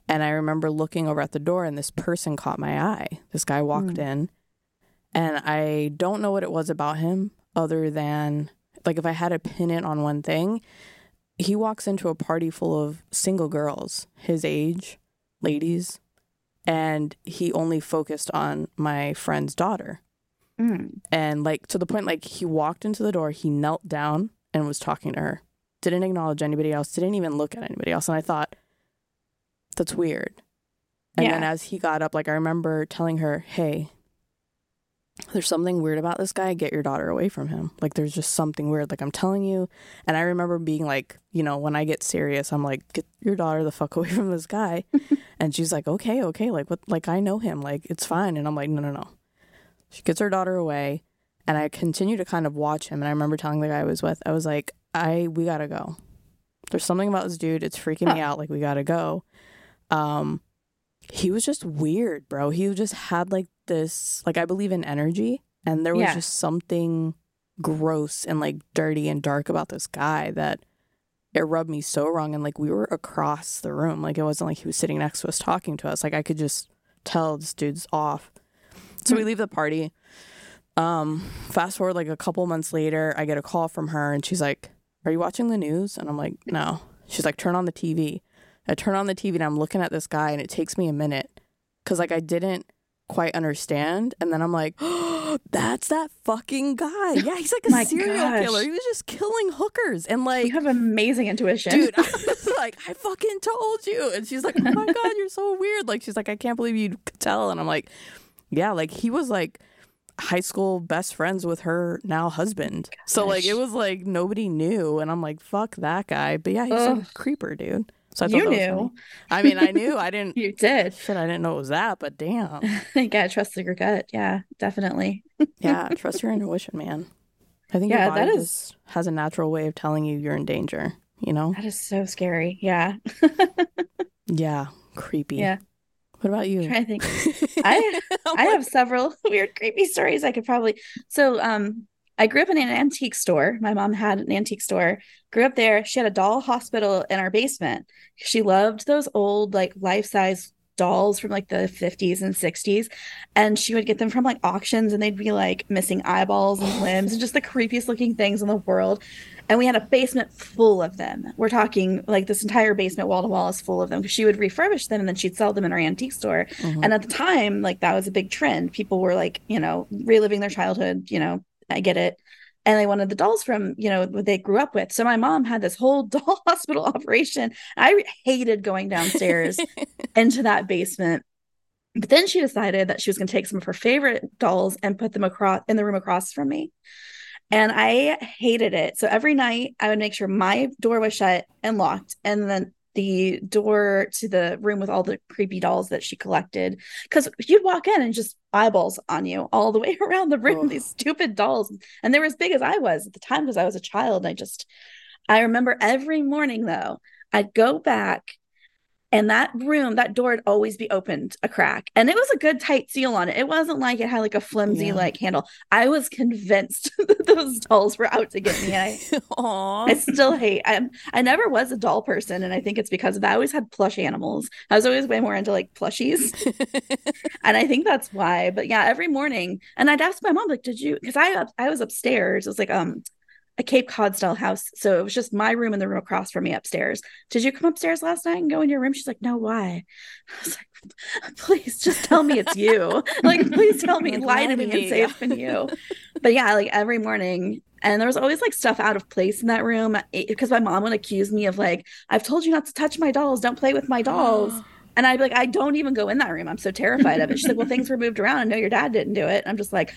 And I remember looking over at the door and this person caught my eye. This guy walked Hmm. in, and I don't know what it was about him other than, like, if I had a pin it on one thing, he walks into a party full of single girls his age, ladies, and he only focused on my friend's daughter Mm. and like to the point like he walked into the door he knelt down and was talking to her didn't acknowledge anybody else didn't even look at anybody else and i thought that's weird and then as he got up like i remember telling her hey there's something weird about this guy. Get your daughter away from him. Like, there's just something weird. Like, I'm telling you. And I remember being like, you know, when I get serious, I'm like, get your daughter the fuck away from this guy. and she's like, okay, okay. Like, what? Like, I know him. Like, it's fine. And I'm like, no, no, no. She gets her daughter away. And I continue to kind of watch him. And I remember telling the guy I was with, I was like, I, we gotta go. There's something about this dude. It's freaking me out. Like, we gotta go. Um, he was just weird, bro. He just had like this, like I believe in energy, and there was Yeah. just something gross and like dirty and dark about this guy that it rubbed me so wrong. And like we were across the room, like it wasn't like he was sitting next to us talking to us. Like I could just tell this dude's off. So we leave the party. Um, fast forward like a couple months later, I get a call from her, and she's like, "Are you watching the news?" And I'm like, "No." She's like, "Turn on the TV." I turn on the TV and I'm looking at this guy, and it takes me a minute because like I didn't quite understand, and then I'm like, oh, "That's that fucking guy." Yeah, he's like a serial gosh. killer. He was just killing hookers, and like, You have amazing intuition. dude, I was like, "I fucking told you," and she's like, "Oh my god, you're so weird." Like, she's like, "I can't believe you could tell," and I'm like, "Yeah, like he was like." high school best friends with her now husband. So like it was like nobody knew and I'm like fuck that guy. But yeah, he's Ugh. a creeper, dude. So I thought You knew. I mean, I knew. I didn't you did. shit, I didn't know it was that, but damn. You gotta trust your gut. Yeah, definitely. Yeah, trust your intuition, man. I think Yeah, your body that is- just has a natural way of telling you you're in danger, you know? That is so scary. Yeah. Yeah. Creepy. Yeah. What about you? trying to think. I I'm I like, have several weird, creepy stories I could probably. So, um, I grew up in an antique store. My mom had an antique store. Grew up there. She had a doll hospital in our basement. She loved those old, like life size dolls from like the 50s and 60s. And she would get them from like auctions and they'd be like missing eyeballs and limbs and just the creepiest looking things in the world. And we had a basement full of them. We're talking like this entire basement wall to wall is full of them because she would refurbish them and then she'd sell them in our antique store. mhm. And at the time, like that was a big trend. People were like, you know, reliving their childhood, you know, I get it. And they wanted the dolls from, you know, what they grew up with. So my mom had this whole doll hospital operation. I hated going downstairs into that basement. But then she decided that she was going to take some of her favorite dolls and put them across in the room across from me. And I hated it. So every night I would make sure my door was shut and locked. And then the door to the room with all the creepy dolls that she collected. Because you'd walk in and just eyeballs on you all the way around the room, Ugh. these stupid dolls. And they were as big as I was at the time because I was a child. And I just, I remember every morning though, I'd go back and that room, that door would always be opened a crack. And it was a good tight seal on it. It wasn't like it had like a flimsy Yeah. like handle. I was convinced that those dolls were out to get me. I, I still hate. I'm I never was a doll person, and I think it's because of that. I always had plush animals. I was always way more into like plushies, and I think that's why. But yeah, every morning, and I'd ask my mom like, "Did you?" Because I I was upstairs. It was like um a Cape Cod style house, so it was just my room and the room across from me upstairs. Did you come upstairs last night and go in your room? She's like, "No, why?" I was like, "Please, just tell me it's you. Like, please tell me, lie to me and say it's been you." But yeah, like every morning, and there was always like stuff out of place in that room because my mom would accuse me of like, I've told you not to touch my dolls, don't play with my dolls. And I'd be like, I don't even go in that room. I'm so terrified of it. She's like, Well, things were moved around. I know your dad didn't do it. I'm just like,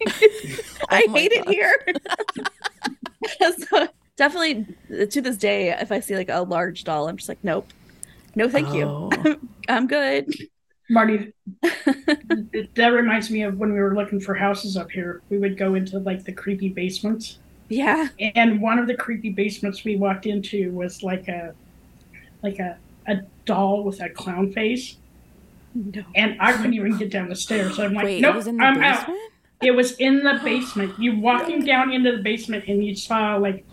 I Oh my hate it here. so definitely to this day, if I see like a large doll, I'm just like, Nope. No, thank you. Oh. I'm good. Marti, that reminds me of when we were looking for houses up here. We would go into like the creepy basements, Yeah. and one of the creepy basements we walked into was like a like a a doll with a clown face, No. and I couldn't even get down the stairs. I'm like, Wait, nope, it was in the I'm out. Basement? It was in the basement. You walking down into the basement and you saw like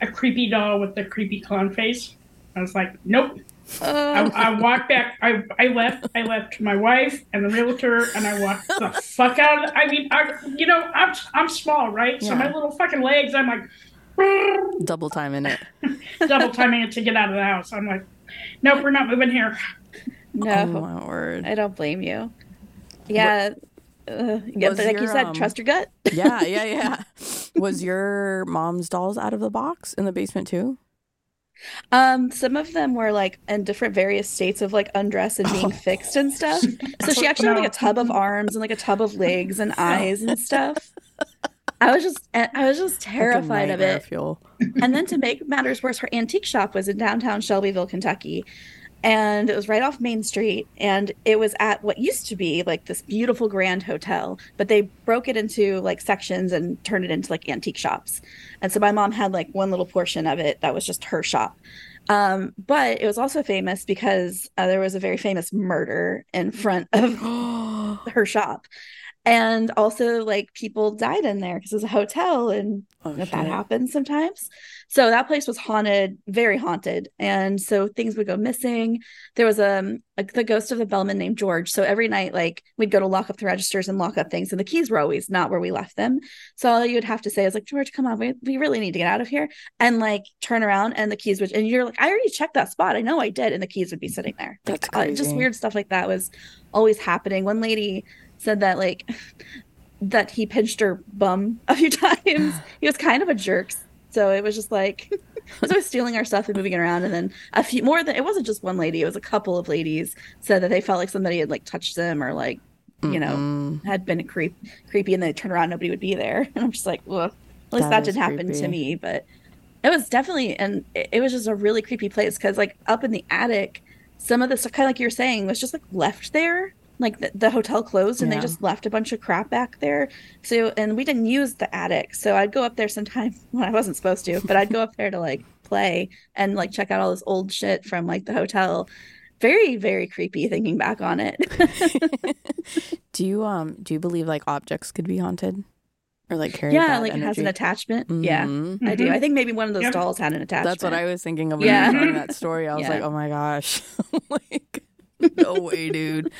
a creepy doll with the creepy clown face. I was like, nope. I, Oh, I walked back. I, I left. I left my wife and the realtor, and I walked the fuck out. Of the, I mean, I, you know, I'm I'm small, right? So my little fucking legs. I'm like Double time in it. double timing it to get out of the house. I'm like, nope, we're not moving here. no. Oh my word. I don't blame you. Yeah. Uh, yeah, but like you said, um, trust your gut. yeah, yeah, yeah. Was your mom's dolls out of the box in the basement too? Um, some of them were like in different various states of like undress and being fixed and stuff. So she actually had like a tub of arms and like a tub of legs and eyes and stuff. I was just I was just terrified of it. And then to make matters worse, her antique shop was in downtown Shelbyville, Kentucky. And it was right off Main Street. And it was at what used to be like this beautiful grand hotel, but they broke it into like sections and turned it into like antique shops. And so my mom had like one little portion of it that was just her shop. Um, but it was also famous because uh, there was a very famous murder in front of her shop. And also, like, people died in there because it was a hotel and Oh, that happens sometimes. So that place was haunted, very haunted, and so things would go missing. There was um a, the ghost of the bellman named George. So every night, like we'd go to lock up the registers and lock up things, and the keys were always not where we left them. So all you would have to say is like, George, come on, we, we really need to get out of here, and like turn around, and the keys would, and you're like, I already checked that spot. I know I did, and the keys would be sitting there. Like, That's just weird stuff like that was always happening. One lady said that like that he pinched her bum a few times. he was kind of a jerk. So it was just like was always stealing our stuff and moving it around. And then a few more than it wasn't just one lady, it was a couple of ladies said that they felt like somebody had like touched them or like, you know, Mm-mm. had been creep creepy and they turn around, nobody would be there. And I'm just like, well, at least That that, didn't happen to me. But it was definitely and it, it was just a really creepy place because like up in the attic, some of the stuff kind of like you're saying was just like left there. Like the, the hotel closed and Yeah. they just left a bunch of crap back there. So and we didn't use the attic. So I'd go up there sometime when I wasn't supposed to, but I'd go up there to like play and like check out all this old shit from like the hotel. Very, very creepy thinking back on it. do you um do you believe like objects could be haunted or like carry yeah, bad like it has an energy? attachment. Yeah. Mhm. I do. I think maybe one of those Yep. dolls had an attachment. That's what I was thinking of when Yeah. you were that story. I was Yeah. like, oh my gosh, like no way, dude.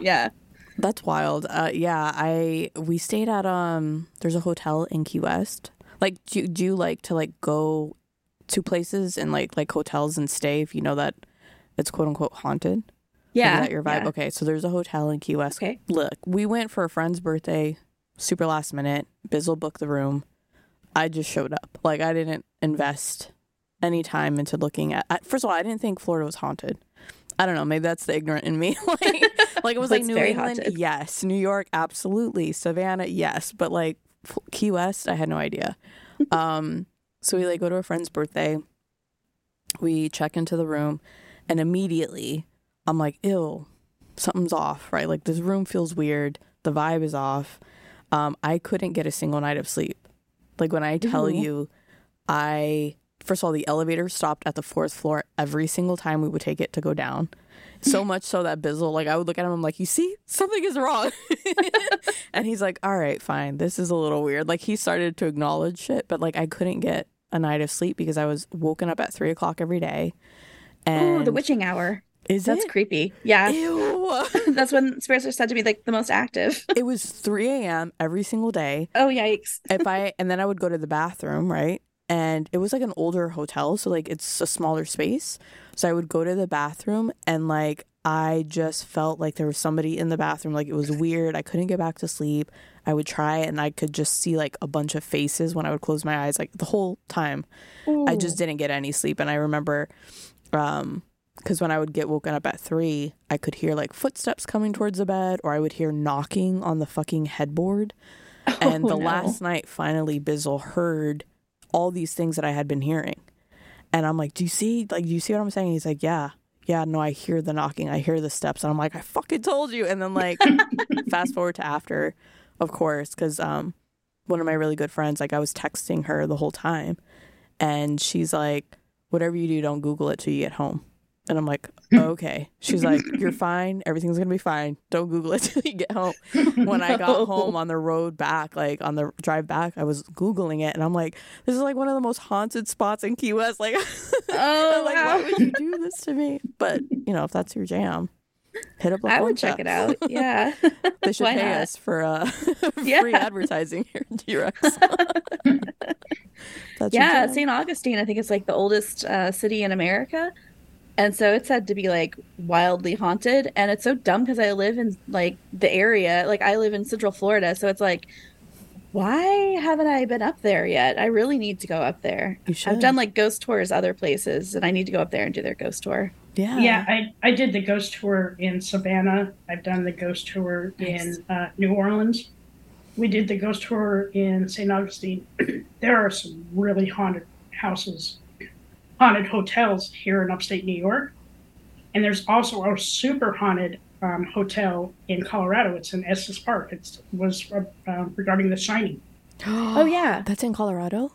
Yeah. That's wild. Uh, yeah, I we stayed at um. There's a hotel in Key West. Like, do do you like to like go to places and like like hotels and stay if you know that it's quote unquote haunted? Yeah. Is that your vibe? yeah. Okay, so there's a hotel in Key West. Okay. Look, we went for a friend's birthday, super last minute. Bizzle booked the room. I just showed up. Like I didn't invest any time into looking at. First of all, I didn't think Florida was haunted. I don't know. Maybe that's the ignorant in me. like, like it was like New England, yes. New York, absolutely. Savannah, yes. But like Key West, I had no idea. um, so we like go to a friend's birthday. We check into the room, and immediately I'm like, "Ew, something's off." Right? Like this room feels weird. The vibe is off. Um, I couldn't get a single night of sleep. Like when I tell Ew. you, I first of all the elevator stopped at the fourth floor every single time we would take it to go down. So much so that Bizzle, like I would look at him, I'm like, you see, something is wrong. and he's like, all right, fine. This is a little weird. Like he started to acknowledge shit, but like I couldn't get a night of sleep because I was woken up at three o'clock every day. And Ooh, the witching hour. is That's it? creepy. Yeah. Ew. That's when spirits are said to be like the most active. it was 3 a.m. every single day. Oh yikes. if I and then I would go to the bathroom, right? And it was like an older hotel, so like it's a smaller space. So I would go to the bathroom and like I just felt like there was somebody in the bathroom. Like it was weird. I couldn't get back to sleep. I would try and I could just see like a bunch of faces when I would close my eyes like the whole time. I just didn't get any sleep and I remember um because when I would get woken up at three, I could hear like footsteps coming towards the bed, or I would hear knocking on the fucking headboard. And Oh, the no. last night, finally, Bizzle heard all these things that I had been hearing. And I'm like, Do you see? Like, do you see what I'm saying? He's like, Yeah. Yeah, no, I hear the knocking. I hear the steps. And I'm like, I fucking told you. And then, like, fast forward to after, of course, because um, one of my really good friends, like, I was texting her the whole time. And she's like, Whatever you do, don't Google it till you get home. And I'm like, okay. She's like, you're fine. Everything's gonna be fine. Don't Google it till you get home. When I got home on the road back, like on the drive back, I was googling it, and I'm like, this is like one of the most haunted spots in Key West. Like, Oh, like wow. why would you do this to me? But you know, if that's your jam, hit up. La I would check it out. Yeah. They should Why pay not? us for uh, Yeah. free advertising here in G-Rex. Yeah. St. Augustine, I think it's like the oldest uh, city in America. And so it's said to be like wildly haunted. And it's so dumb because I live in like the area. Like I live in Central Florida. So it's like why haven't I been up there yet? I really need to go up there. You should. I've done like ghost tours other places, and I need to go up there and do their ghost tour. yeah. Yeah, I, I did the ghost tour in Savannah. I've done the ghost tour Nice. in uh, New Orleans. We did the ghost tour in St. Augustine. there are some really haunted houses, haunted hotels here in upstate New York. And there's also a super haunted um, hotel in Colorado. It's in Estes Park. It was uh, uh, regarding The Shining. Oh yeah, That's in Colorado?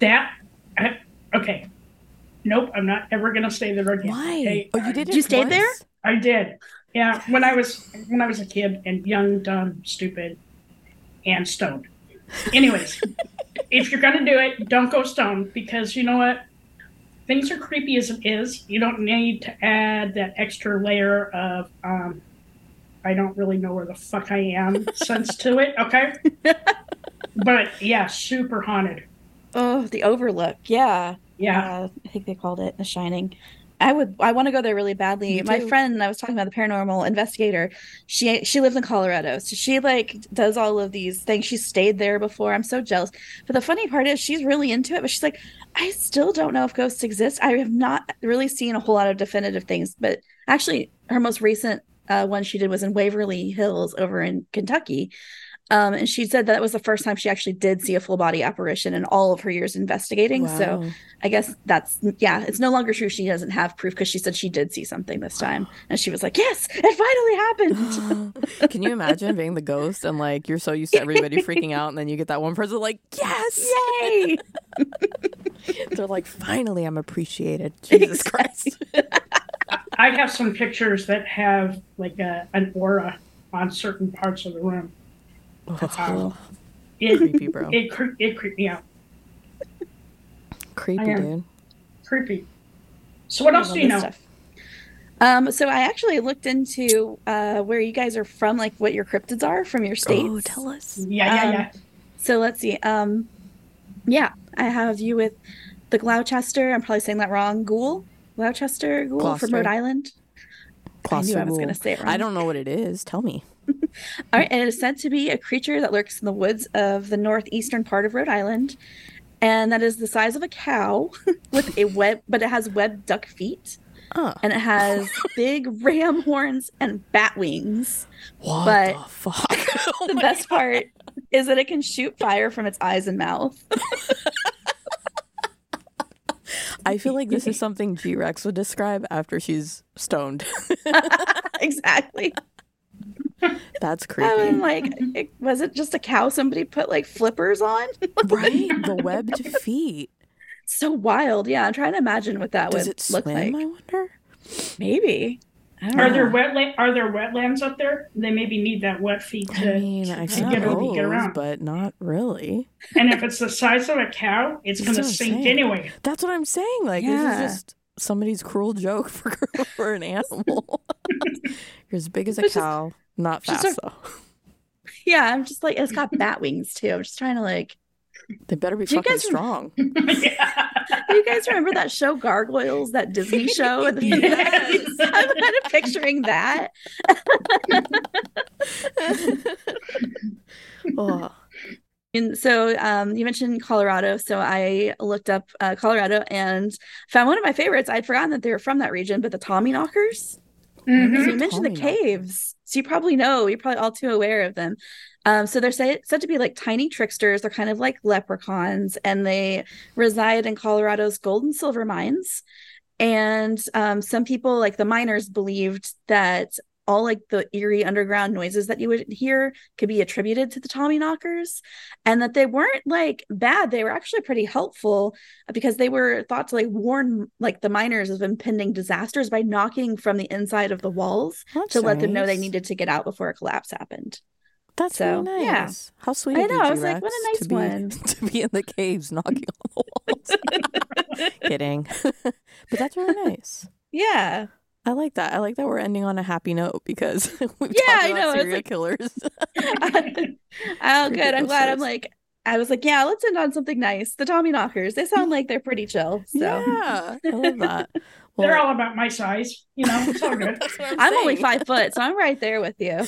That, I, okay. Nope, I'm not ever going to stay there again. Why? okay? oh, you did Did you stay there? I did. Yeah, when I was when I was a kid and young, dumb, stupid, and stoned. Anyways, if you're gonna do it, don't go stoned because you know what? Things are creepy as it is. You don't need to add that extra layer of um, I don't really know where the fuck I am sense to it. Okay, but yeah, super haunted. Oh, the Overlook. Yeah, Yeah, Uh, I think they called it The Shining. I would. I want to go there really badly. My friend, I was talking about the paranormal investigator. She she lives in Colorado, so she like does all of these things. She stayed there before. I'm so jealous. But the funny part is, she's really into it. But she's like, I still don't know if ghosts exist. I have not really seen a whole lot of definitive things. But actually, her most recent uh, one she did was in Waverly Hills over in Kentucky. Um, and she said that was the first time she actually did see a full body apparition in all of her years investigating. So I guess that's yeah, it's no longer true. She doesn't have proof because she said she did see something this time, and she was like, "Yes, it finally happened." Can you imagine being the ghost and like you're so used to everybody freaking out and then you get that one person like, yes! Yay! They're like, finally I'm appreciated. Jesus Exactly. Christ. I have some pictures that have like a, an aura on certain parts of the room. Oh, It creepy, bro. it cre- it creeped me out. creepy, dude. Creepy. So what I else do you know? stuff. Um, so I actually looked into uh where you guys are from, like what your cryptids are from your states. Oh, tell us. Yeah, yeah, Um, yeah. So let's see. Um, yeah, I have you with the Glocester. I'm probably saying that wrong. Ghoul, Glocester Ghoul from Rhode Island. I knew I was going to say it wrong. I don't know what it is. Tell me. All right, and it is said to be a creature that lurks in the woods of the northeastern part of Rhode Island, and that is the size of a cow with a web, but it has webbed duck feet, Oh, and it has big ram horns and bat wings. what but the fuck? Oh The best God. part is that it can shoot fire from its eyes and mouth. I feel like this is something G Rex would describe after she's stoned. exactly. That's I'm creepy. like, it, was it just a cow somebody put like flippers on? right? The webbed feet. so wild. Yeah, I'm trying to imagine what that Does would it look swim, like. I wonder? Maybe. I Are know. there wetland? Are there wetlands up there? They maybe need that wet feet to, I mean, to, I to get, over, suppose, get around. but not really. And if it's the size of a cow, it's going to sink saying. anyway. That's what I'm saying. Like Yeah. this is just somebody's cruel joke for for an animal. You're as big as a It's just- cow, not just fast a- though. Yeah, I'm just like, it's got bat wings too. I'm just trying to like, They better be fucking guys strong. yeah. do you guys remember that show Gargoyles, that Disney show? Yes. I'm kind of picturing that. oh, And so um, you mentioned Colorado. So I looked up uh, Colorado and found one of my favorites. I'd forgotten that they were from that region, but the Tommy Knockers. Mhm. So you mentioned the Tommyknockers. caves. So you probably know, you're probably all too aware of them. Um, so they're said, said to be like tiny tricksters. They're kind of like leprechauns, and they reside in Colorado's gold and silver mines. And um, some people, like the miners, believed that all like the eerie underground noises that you would hear could be attributed to the Tommy knockers, and that they weren't like bad. They were actually pretty helpful because they were thought to like warn like the miners of impending disasters by knocking from the inside of the walls that's to let them know they needed to get out before a collapse happened. That's so, really yeah. nice. How sweet I know, I was like, what a to nice be, one. to be in the caves knocking on the walls. Kidding, but that's really nice. Yeah. I like that. I like that we're ending on a happy note because we've yeah, I know. serial like, killers. oh, good. I'm glad. I'm like, I was like, yeah, let's end on something nice. The Tommy Knockers. They sound like they're pretty chill. So. Yeah, I love that. Well, they're all about my size, you know. It's all good. I'm, I'm only five foot, so I'm right there with you.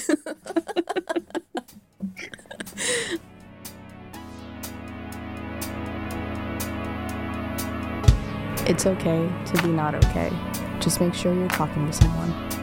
it's okay to be not okay. Just make sure you're talking to someone.